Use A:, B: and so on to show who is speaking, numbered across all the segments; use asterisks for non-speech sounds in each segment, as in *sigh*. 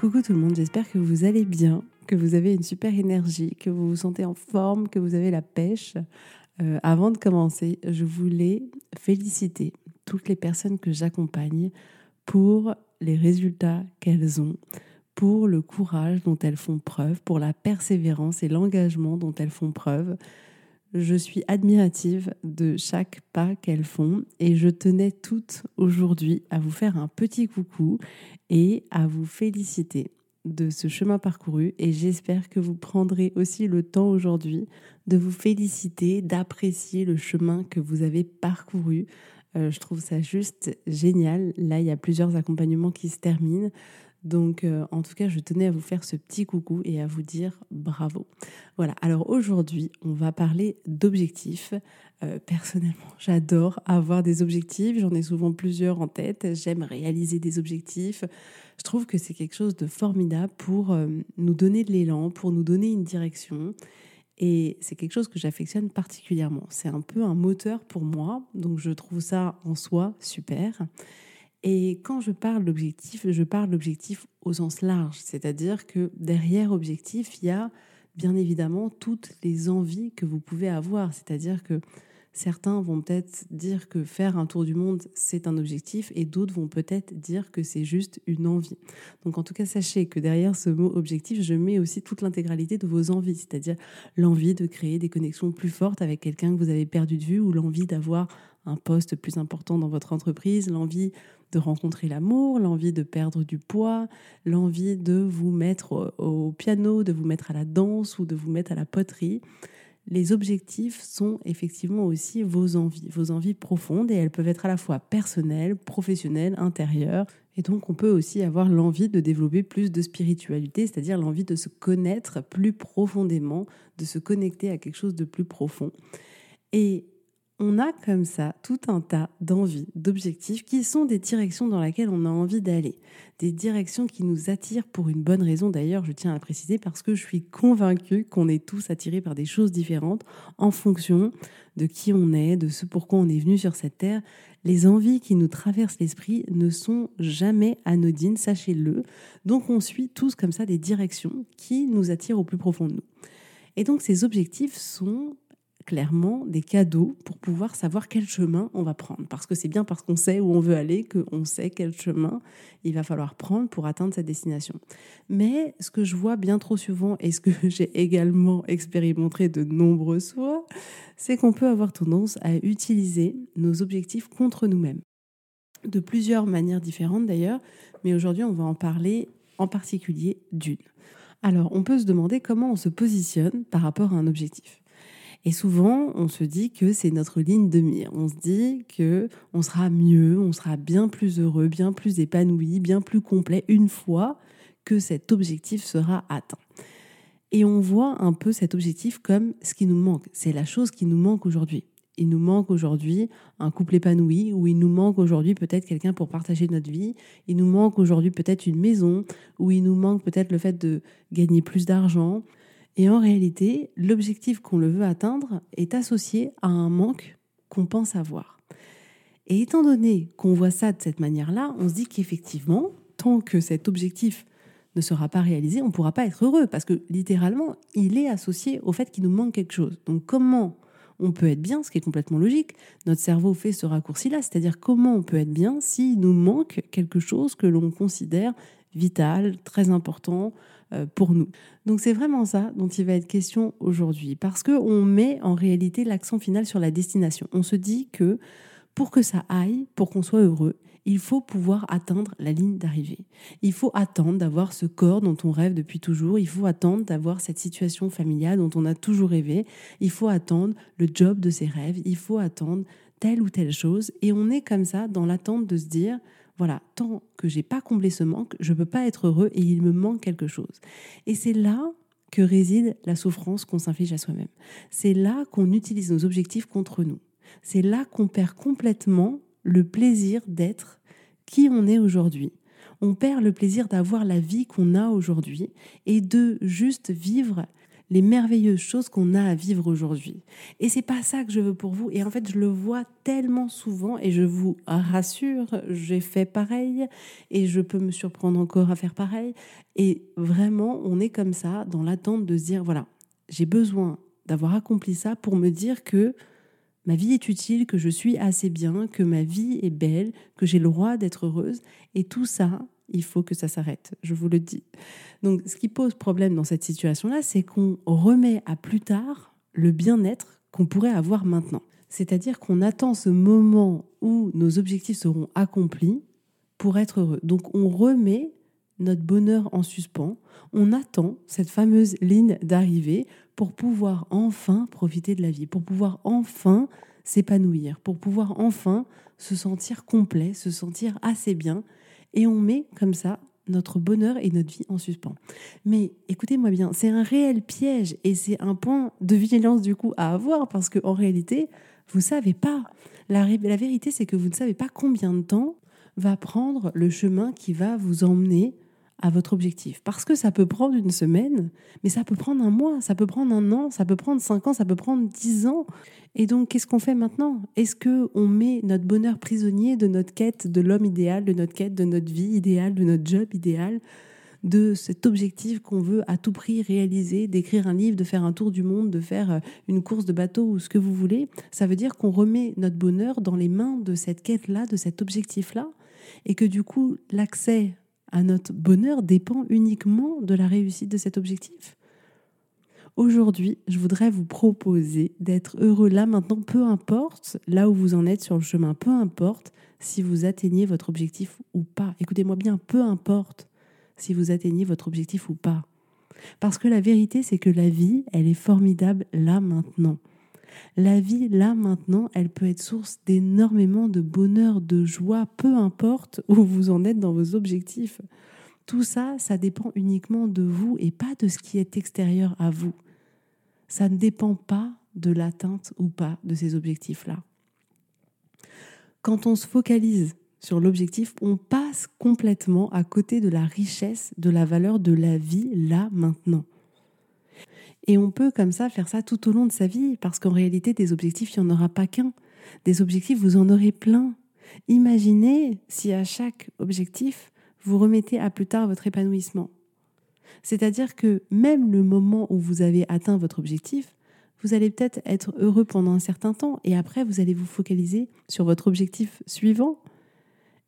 A: Coucou tout le monde, j'espère que vous allez bien, que vous avez une super énergie, que vous vous sentez en forme, que vous avez la pêche. Euh, avant de commencer, je voulais féliciter toutes les personnes que j'accompagne pour les résultats qu'elles ont, pour le courage dont elles font preuve, pour la persévérance et l'engagement dont elles font preuve. Je suis admirative de chaque pas qu'elles font et je tenais toutes aujourd'hui à vous faire un petit coucou et à vous féliciter de ce chemin parcouru et j'espère que vous prendrez aussi le temps aujourd'hui de vous féliciter, d'apprécier le chemin que vous avez parcouru. Euh, je trouve ça juste génial. Là, il y a plusieurs accompagnements qui se terminent. Donc, euh, en tout cas, je tenais à vous faire ce petit coucou et à vous dire bravo. Voilà, alors aujourd'hui, on va parler d'objectifs. Euh, personnellement, *laughs* j'adore avoir des objectifs. J'en ai souvent plusieurs en tête. J'aime réaliser des objectifs. Je trouve que c'est quelque chose de formidable pour euh, nous donner de l'élan, pour nous donner une direction. Et c'est quelque chose que j'affectionne particulièrement. C'est un peu un moteur pour moi. Donc, je trouve ça en soi super. Et quand je parle d'objectif, je parle d'objectif au sens large, c'est-à-dire que derrière objectif, il y a bien évidemment toutes les envies que vous pouvez avoir, c'est-à-dire que certains vont peut-être dire que faire un tour du monde, c'est un objectif, et d'autres vont peut-être dire que c'est juste une envie. Donc en tout cas, sachez que derrière ce mot objectif, je mets aussi toute l'intégralité de vos envies, c'est-à-dire l'envie de créer des connexions plus fortes avec quelqu'un que vous avez perdu de vue, ou l'envie d'avoir un poste plus important dans votre entreprise, l'envie de rencontrer l'amour, l'envie de perdre du poids, l'envie de vous mettre au piano, de vous mettre à la danse ou de vous mettre à la poterie. Les objectifs sont effectivement aussi vos envies, vos envies profondes et elles peuvent être à la fois personnelles, professionnelles, intérieures. Et donc on peut aussi avoir l'envie de développer plus de spiritualité, c'est-à-dire l'envie de se connaître plus profondément, de se connecter à quelque chose de plus profond. Et on a comme ça tout un tas d'envies, d'objectifs qui sont des directions dans lesquelles on a envie d'aller. Des directions qui nous attirent pour une bonne raison d'ailleurs, je tiens à préciser, parce que je suis convaincue qu'on est tous attirés par des choses différentes en fonction de qui on est, de ce pourquoi on est venu sur cette terre. Les envies qui nous traversent l'esprit ne sont jamais anodines, sachez-le. Donc on suit tous comme ça des directions qui nous attirent au plus profond de nous. Et donc ces objectifs sont clairement des cadeaux pour pouvoir savoir quel chemin on va prendre. Parce que c'est bien parce qu'on sait où on veut aller qu'on sait quel chemin il va falloir prendre pour atteindre cette destination. Mais ce que je vois bien trop souvent et ce que *laughs* j'ai également expérimenté de nombreuses fois, c'est qu'on peut avoir tendance à utiliser nos objectifs contre nous-mêmes. De plusieurs manières différentes d'ailleurs, mais aujourd'hui on va en parler en particulier d'une. Alors on peut se demander comment on se positionne par rapport à un objectif. Et souvent, on se dit que c'est notre ligne de mire. On se dit que on sera mieux, on sera bien plus heureux, bien plus épanoui, bien plus complet une fois que cet objectif sera atteint. Et on voit un peu cet objectif comme ce qui nous manque. C'est la chose qui nous manque aujourd'hui. Il nous manque aujourd'hui un couple épanoui, ou il nous manque aujourd'hui peut-être quelqu'un pour partager notre vie, il nous manque aujourd'hui peut-être une maison, ou il nous manque peut-être le fait de gagner plus d'argent, et en réalité, l'objectif qu'on le veut atteindre est associé à un manque qu'on pense avoir. Et étant donné qu'on voit ça de cette manière-là, on se dit qu'effectivement, tant que cet objectif ne sera pas réalisé, on ne pourra pas être heureux parce que littéralement, il est associé au fait qu'il nous manque quelque chose. Donc comment on peut être bien, ce qui est complètement logique. Notre cerveau fait ce raccourci-là, c'est-à-dire comment on peut être bien s'il nous manque quelque chose que l'on considère vital, très important pour nous. Donc c'est vraiment ça dont il va être question aujourd'hui, parce qu'on met en réalité l'accent final sur la destination. On se dit que pour que ça aille, pour qu'on soit heureux, il faut pouvoir atteindre la ligne d'arrivée. Il faut attendre d'avoir ce corps dont on rêve depuis toujours. Il faut attendre d'avoir cette situation familiale dont on a toujours rêvé. Il faut attendre le job de ses rêves. Il faut attendre telle ou telle chose. Et on est comme ça dans l'attente de se dire, voilà, tant que j'ai pas comblé ce manque, je peux pas être heureux et il me manque quelque chose. Et c'est là que réside la souffrance qu'on s'inflige à soi-même. C'est là qu'on utilise nos objectifs contre nous. C'est là qu'on perd complètement le plaisir d'être qui on est aujourd'hui. On perd le plaisir d'avoir la vie qu'on a aujourd'hui et de juste vivre les merveilleuses choses qu'on a à vivre aujourd'hui. Et c'est pas ça que je veux pour vous. Et en fait, je le vois tellement souvent et je vous rassure, j'ai fait pareil et je peux me surprendre encore à faire pareil. Et vraiment, on est comme ça dans l'attente de se dire voilà, j'ai besoin d'avoir accompli ça pour me dire que ma vie est utile, que je suis assez bien, que ma vie est belle, que j'ai le droit d'être heureuse. Et tout ça, il faut que ça s'arrête, je vous le dis. Donc ce qui pose problème dans cette situation-là, c'est qu'on remet à plus tard le bien-être qu'on pourrait avoir maintenant. C'est-à-dire qu'on attend ce moment où nos objectifs seront accomplis pour être heureux. Donc on remet notre bonheur en suspens, on attend cette fameuse ligne d'arrivée pour pouvoir enfin profiter de la vie, pour pouvoir enfin s'épanouir, pour pouvoir enfin se sentir complet, se sentir assez bien. Et on met comme ça notre bonheur et notre vie en suspens. Mais écoutez-moi bien, c'est un réel piège et c'est un point de vigilance du coup à avoir parce qu'en réalité, vous savez pas. La, la vérité, c'est que vous ne savez pas combien de temps va prendre le chemin qui va vous emmener à votre objectif. Parce que ça peut prendre une semaine, mais ça peut prendre un mois, ça peut prendre un an, ça peut prendre cinq ans, ça peut prendre dix ans. Et donc, qu'est-ce qu'on fait maintenant? Est-ce que on met notre bonheur prisonnier de notre quête de l'homme idéal, de notre quête de notre vie idéale, de notre job idéal, de cet objectif qu'on veut à tout prix réaliser, d'écrire un livre, de faire un tour du monde, de faire euh, une course de bateau ou ce que vous voulez? Ça veut dire qu'on remet notre bonheur dans les mains de cette quête-là, de cet objectif-là, et que du coup, l'accès à notre bonheur dépend uniquement de la réussite de cet objectif. Aujourd'hui, je voudrais vous proposer d'être heureux là maintenant, peu importe là où vous en êtes sur le chemin, peu importe si vous atteignez votre objectif ou pas. Écoutez-moi bien, peu importe si vous atteignez votre objectif ou pas. Parce que la vérité, c'est que la vie, elle est formidable là maintenant. La vie, là, maintenant, elle peut être source d'énormément de bonheur, de joie, peu importe où vous en êtes dans vos objectifs. Tout ça, ça dépend uniquement de vous et pas de ce qui est extérieur à vous. Ça ne dépend pas de l'atteinte ou pas de ces objectifs-là. Quand on se focalise sur l'objectif, on passe complètement à côté de la richesse, de la valeur de la vie là maintenant. Et on peut comme ça faire ça tout au long de sa vie, parce qu'en réalité, des objectifs, il n'y en aura pas qu'un. Des objectifs, vous en aurez plein. Imaginez si à chaque objectif, vous remettez à plus tard votre épanouissement. C'est-à-dire que même le moment où vous avez atteint votre objectif, vous allez peut-être être heureux pendant un certain temps et après vous allez vous focaliser sur votre objectif suivant.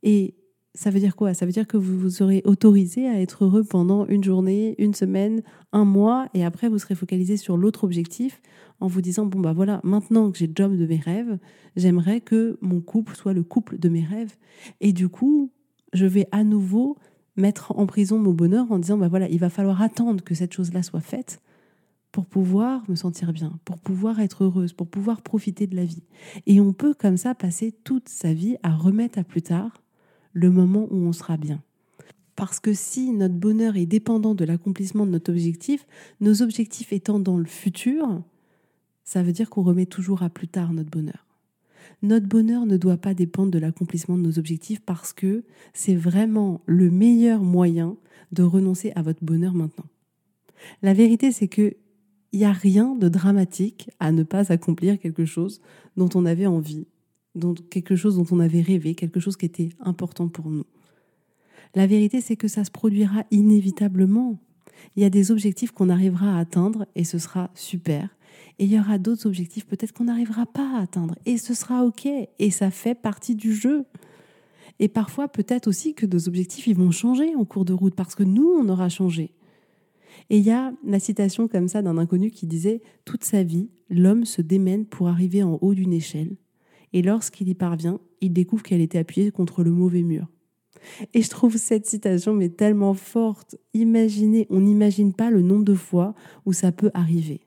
A: Et ça veut dire quoi? Ça veut dire que vous vous serez autorisé à être heureux pendant une journée, une semaine, un mois, et après vous serez focalisé sur l'autre objectif en vous disant bon bah voilà, maintenant que j'ai le job de mes rêves, j'aimerais que mon couple soit le couple de mes rêves, et du coup je vais à nouveau mettre en prison mon bonheur en disant bah voilà, il va falloir attendre que cette chose-là soit faite pour pouvoir me sentir bien, pour pouvoir être heureuse, pour pouvoir profiter de la vie. Et on peut comme ça passer toute sa vie à remettre à plus tard le moment où on sera bien. Parce que si notre bonheur est dépendant de l'accomplissement de notre objectif, nos objectifs étant dans le futur, ça veut dire qu'on remet toujours à plus tard notre bonheur. Notre bonheur ne doit pas dépendre de l'accomplissement de nos objectifs parce que c'est vraiment le meilleur moyen de renoncer à votre bonheur maintenant. La vérité, c'est que il n'y a rien de dramatique à ne pas accomplir quelque chose dont on avait envie quelque chose dont on avait rêvé, quelque chose qui était important pour nous. La vérité, c'est que ça se produira inévitablement. Il y a des objectifs qu'on arrivera à atteindre et ce sera super. Et il y aura d'autres objectifs peut-être qu'on n'arrivera pas à atteindre. Et ce sera OK. Et ça fait partie du jeu. Et parfois, peut-être aussi que nos objectifs, ils vont changer en cours de route parce que nous, on aura changé. Et il y a la citation comme ça d'un inconnu qui disait Toute sa vie, l'homme se démène pour arriver en haut d'une échelle. Et lorsqu'il y parvient, il découvre qu'elle était appuyée contre le mauvais mur. Et je trouve cette citation mais tellement forte. Imaginez, on n'imagine pas le nombre de fois où ça peut arriver.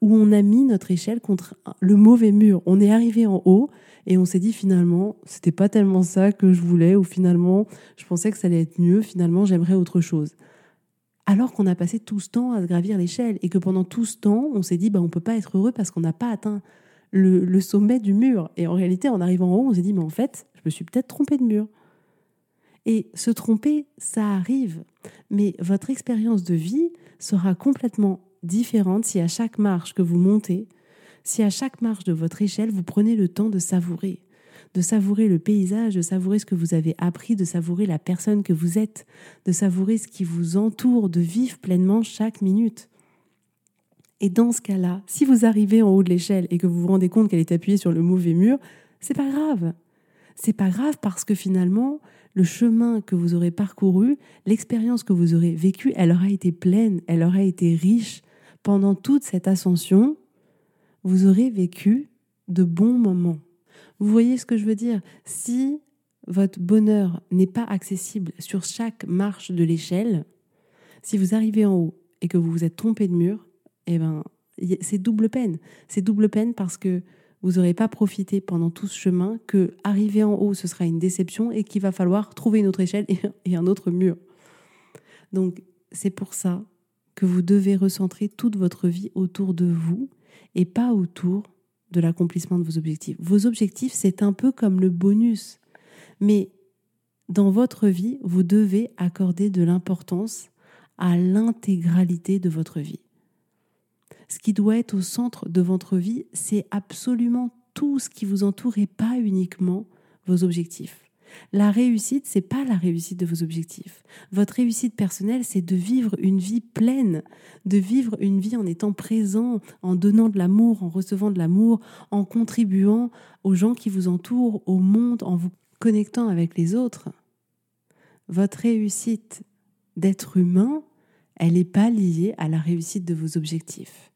A: Où on a mis notre échelle contre le mauvais mur. On est arrivé en haut et on s'est dit finalement, c'était pas tellement ça que je voulais, ou finalement, je pensais que ça allait être mieux, finalement, j'aimerais autre chose. Alors qu'on a passé tout ce temps à gravir l'échelle et que pendant tout ce temps, on s'est dit, bah, on peut pas être heureux parce qu'on n'a pas atteint le, sommet du mur. Et en réalité, en arrivant en haut, on s'est dit, mais en fait, je me suis peut-être trompé de mur. Et se tromper, ça arrive. Mais votre expérience de vie sera complètement différente si à chaque marche que vous montez, si à chaque marche de votre échelle, vous prenez le temps de savourer, de savourer le paysage, de savourer ce que vous avez appris, de savourer la personne que vous êtes, de savourer ce qui vous entoure, de vivre pleinement chaque minute. Et dans ce cas-là, si vous arrivez en haut de l'échelle et que vous vous rendez compte qu'elle est appuyée sur le mauvais mur, c'est pas grave. C'est pas grave parce que finalement, le chemin que vous aurez parcouru, l'expérience que vous aurez vécue, elle aura été pleine, elle aura été riche. Pendant toute cette ascension, vous aurez vécu de bons moments. Vous voyez ce que je veux dire? Si votre bonheur n'est pas accessible sur chaque marche de l'échelle, si vous arrivez en haut et que vous vous êtes trompé de mur, eh ben, c'est double peine. C'est double peine parce que vous n'aurez pas profité pendant tout ce chemin, que arriver en haut, ce sera une déception et qu'il va falloir trouver une autre échelle *laughs* et un autre mur. Donc, c'est pour ça que vous devez recentrer toute votre vie autour de vous et pas autour de l'accomplissement de vos objectifs. Vos objectifs, c'est un peu comme le bonus. Mais dans votre vie, vous devez accorder de l'importance à l'intégralité de votre vie ce qui doit être au centre de votre vie, c'est absolument tout ce qui vous entoure et pas uniquement vos objectifs. La réussite, c'est pas la réussite de vos objectifs. Votre réussite personnelle, c'est de vivre une vie pleine, de vivre une vie en étant présent, en donnant de l'amour, en recevant de l'amour, en contribuant aux gens qui vous entourent, au monde, en vous connectant avec les autres. Votre réussite d'être humain, elle n'est pas liée à la réussite de vos objectifs.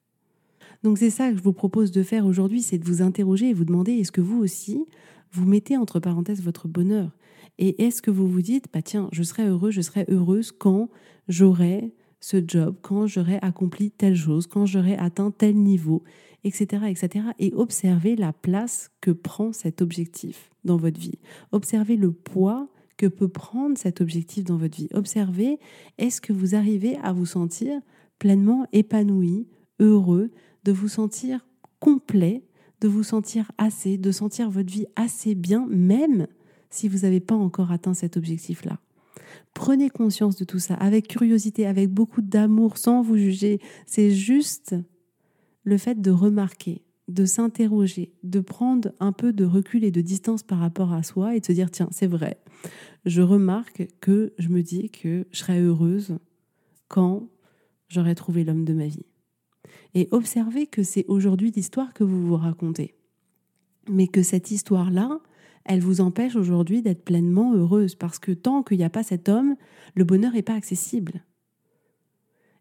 A: Donc c'est ça que je vous propose de faire aujourd'hui, c'est de vous interroger et vous demander est-ce que vous aussi, vous mettez entre parenthèses votre bonheur? Et est-ce que vous vous dites, bah tiens, je serai heureux, je serai heureuse quand j'aurai ce job, quand j'aurai accompli telle chose, quand j'aurai atteint tel niveau, etc., etc. Et observez la place que prend cet objectif dans votre vie. Observez le poids que peut prendre cet objectif dans votre vie. Observez, est-ce que vous arrivez à vous sentir pleinement épanoui, heureux, de vous sentir complet, de vous sentir assez, de sentir votre vie assez bien, même si vous n'avez pas encore atteint cet objectif-là. Prenez conscience de tout ça avec curiosité, avec beaucoup d'amour, sans vous juger. C'est juste le fait de remarquer, de s'interroger, de prendre un peu de recul et de distance par rapport à soi et de se dire, tiens, c'est vrai, je remarque que je me dis que je serais heureuse quand j'aurais trouvé l'homme de ma vie et observez que c'est aujourd'hui l'histoire que vous vous racontez. Mais que cette histoire-là, elle vous empêche aujourd'hui d'être pleinement heureuse parce que tant qu'il n'y a pas cet homme, le bonheur n'est pas accessible.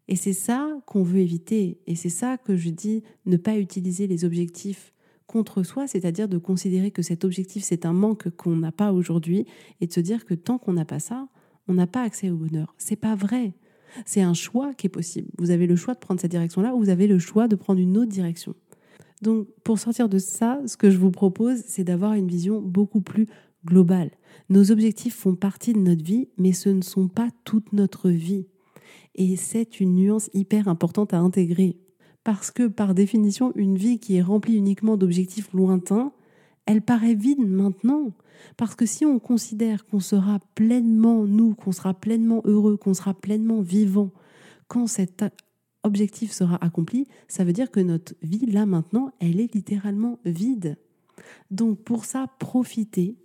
A: Et c'est ça qu'on veut éviter. Et c'est ça que je dis ne pas utiliser les objectifs contre soi, c'est-à-dire de considérer que cet objectif, c'est un manque qu'on n'a pas aujourd'hui et de se dire que tant qu'on n'a pas ça, on n'a pas accès au bonheur. C'est pas vrai. C'est un choix qui est possible. Vous avez le choix de prendre cette direction-là ou vous avez le choix de prendre une autre direction. Donc, pour sortir de ça, ce que je vous propose, c'est d'avoir une vision beaucoup plus globale. Nos objectifs font partie de notre vie, mais ce ne sont pas toute notre vie. Et c'est une nuance hyper importante à intégrer. Parce que, par définition, une vie qui est remplie uniquement d'objectifs lointains, elle paraît vide maintenant. Parce que si on considère qu'on sera pleinement nous, qu'on sera pleinement heureux, qu'on sera pleinement vivant quand cet objectif sera accompli, ça veut dire que notre vie, là maintenant, elle est littéralement vide. Donc pour ça, profitez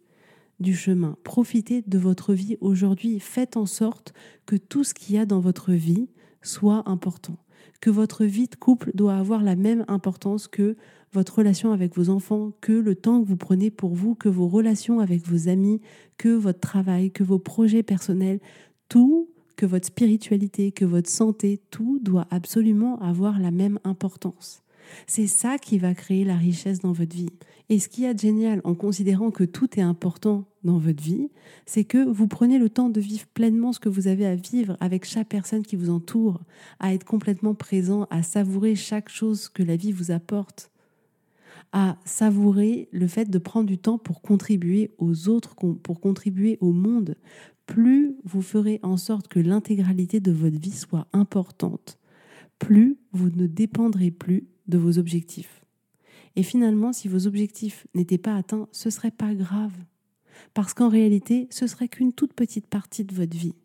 A: du chemin, profitez de votre vie aujourd'hui, faites en sorte que tout ce qu'il y a dans votre vie soit important, que votre vie de couple doit avoir la même importance que votre relation avec vos enfants, que le temps que vous prenez pour vous, que vos relations avec vos amis, que votre travail, que vos projets personnels, tout, que votre spiritualité, que votre santé, tout doit absolument avoir la même importance. C'est ça qui va créer la richesse dans votre vie. Et ce qui est génial en considérant que tout est important dans votre vie, c'est que vous prenez le temps de vivre pleinement ce que vous avez à vivre avec chaque personne qui vous entoure, à être complètement présent, à savourer chaque chose que la vie vous apporte, à savourer le fait de prendre du temps pour contribuer aux autres, pour contribuer au monde. Plus vous ferez en sorte que l'intégralité de votre vie soit importante, plus vous ne dépendrez plus de vos objectifs. Et finalement, si vos objectifs n'étaient pas atteints, ce serait pas grave. Parce qu'en réalité, ce serait qu'une toute petite partie de votre vie.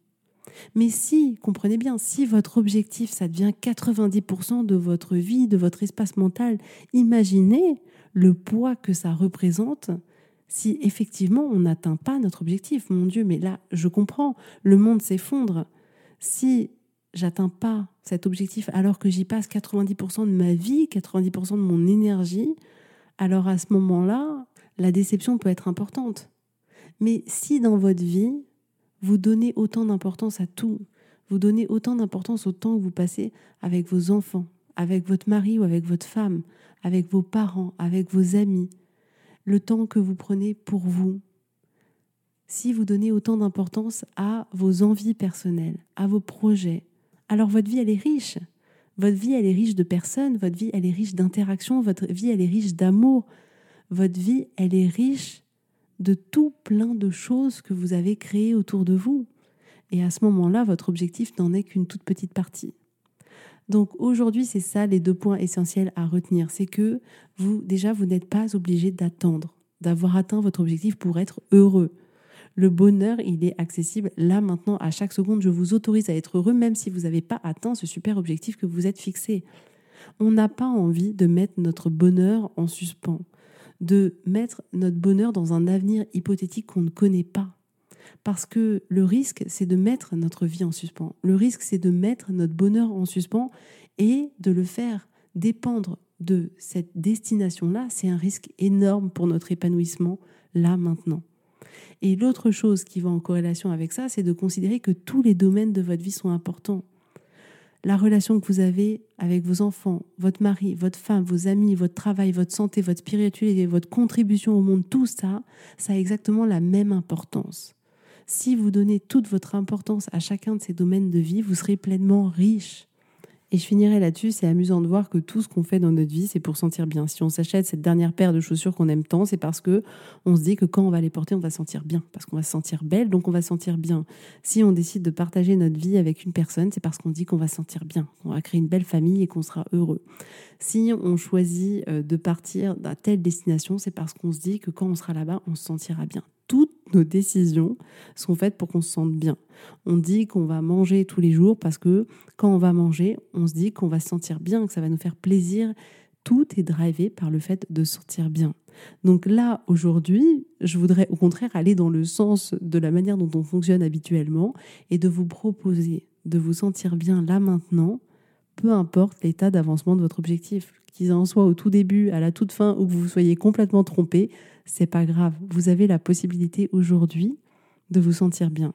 A: Mais si, comprenez bien, si votre objectif, ça devient 90% de votre vie, de votre espace mental, imaginez le poids que ça représente si effectivement on n'atteint pas notre objectif. Mon Dieu, mais là, je comprends, le monde s'effondre. Si j'atteins pas cet objectif alors que j'y passe 90% de ma vie, 90% de mon énergie, alors à ce moment-là, la déception peut être importante. Mais si dans votre vie, vous donnez autant d'importance à tout, vous donnez autant d'importance au temps que vous passez avec vos enfants, avec votre mari ou avec votre femme, avec vos parents, avec vos amis, le temps que vous prenez pour vous, si vous donnez autant d'importance à vos envies personnelles, à vos projets, alors votre vie, elle est riche. Votre vie, elle est riche de personnes, votre vie, elle est riche d'interactions, votre vie, elle est riche d'amour. Votre vie, elle est riche de tout plein de choses que vous avez créées autour de vous. Et à ce moment-là, votre objectif n'en est qu'une toute petite partie. Donc aujourd'hui, c'est ça les deux points essentiels à retenir. C'est que vous, déjà, vous n'êtes pas obligé d'attendre, d'avoir atteint votre objectif pour être heureux. Le bonheur, il est accessible là maintenant à chaque seconde. Je vous autorise à être heureux même si vous n'avez pas atteint ce super objectif que vous êtes fixé. On n'a pas envie de mettre notre bonheur en suspens, de mettre notre bonheur dans un avenir hypothétique qu'on ne connaît pas. Parce que le risque, c'est de mettre notre vie en suspens. Le risque, c'est de mettre notre bonheur en suspens et de le faire dépendre de cette destination-là. C'est un risque énorme pour notre épanouissement là maintenant. Et l'autre chose qui va en corrélation avec ça, c'est de considérer que tous les domaines de votre vie sont importants. La relation que vous avez avec vos enfants, votre mari, votre femme, vos amis, votre travail, votre santé, votre spiritualité, votre contribution au monde, tout ça, ça a exactement la même importance. Si vous donnez toute votre importance à chacun de ces domaines de vie, vous serez pleinement riche. Et je finirai là-dessus, c'est amusant de voir que tout ce qu'on fait dans notre vie, c'est pour sentir bien. Si on s'achète cette dernière paire de chaussures qu'on aime tant, c'est parce que on se dit que quand on va les porter, on va sentir bien, parce qu'on va se sentir belle, donc on va sentir bien. Si on décide de partager notre vie avec une personne, c'est parce qu'on dit qu'on va sentir bien, qu'on va créer une belle famille et qu'on sera heureux. Si on choisit euh, de partir à telle destination, c'est parce qu'on se dit que quand on sera là-bas, on se sentira bien toutes nos décisions sont faites pour qu'on se sente bien. On dit qu'on va manger tous les jours parce que quand on va manger, on se dit qu'on va se sentir bien, que ça va nous faire plaisir. Tout est drivé par le fait de se sentir bien. Donc là, aujourd'hui, je voudrais au contraire aller dans le sens de la manière dont on fonctionne habituellement et de vous proposer de vous sentir bien là maintenant, peu importe l'état d'avancement de votre objectif, qu'il en soit au tout début, à la toute fin ou que vous soyez complètement trompé, c'est pas grave. Vous avez la possibilité aujourd'hui de vous sentir bien,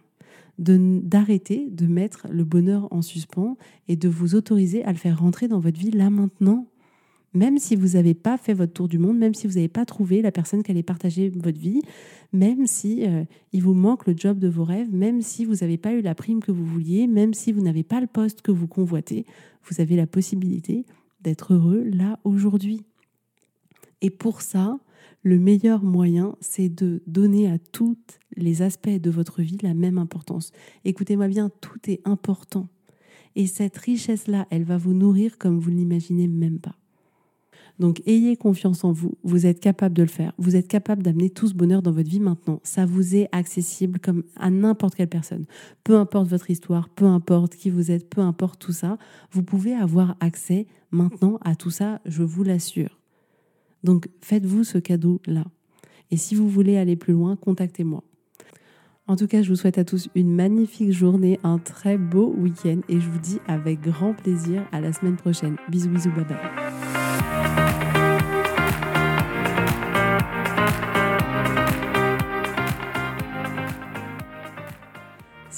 A: d'arrêter de, mettre le bonheur en suspens et de vous autoriser à le faire rentrer dans votre vie là maintenant. Même si vous n'avez pas fait votre tour du monde, même si vous n'avez pas trouvé la personne qui allait partager votre vie, même si euh, il vous manque le job de vos rêves, même si vous n'avez pas eu la prime que vous vouliez, même si vous n'avez pas le poste que vous convoitez, vous avez la possibilité d'être heureux là aujourd'hui. Et pour ça, le meilleur moyen, c'est de donner à tous les aspects de votre vie la même importance. Écoutez-moi bien, tout est important. Et cette richesse-là, elle va vous nourrir comme vous ne l'imaginez même pas. Donc ayez confiance en vous, vous êtes capable de le faire, vous êtes capable d'amener tout ce bonheur dans votre vie maintenant. Ça vous est accessible comme à n'importe quelle personne. Peu importe votre histoire, peu importe qui vous êtes, peu importe tout ça, vous pouvez avoir accès maintenant à tout ça, je vous l'assure. Donc faites-vous ce cadeau-là. Et si vous voulez aller plus loin, contactez-moi. En tout cas, je vous souhaite à tous une magnifique journée, un très beau week-end et je vous dis avec grand plaisir à la semaine prochaine. Bisous, bisous, bye bye.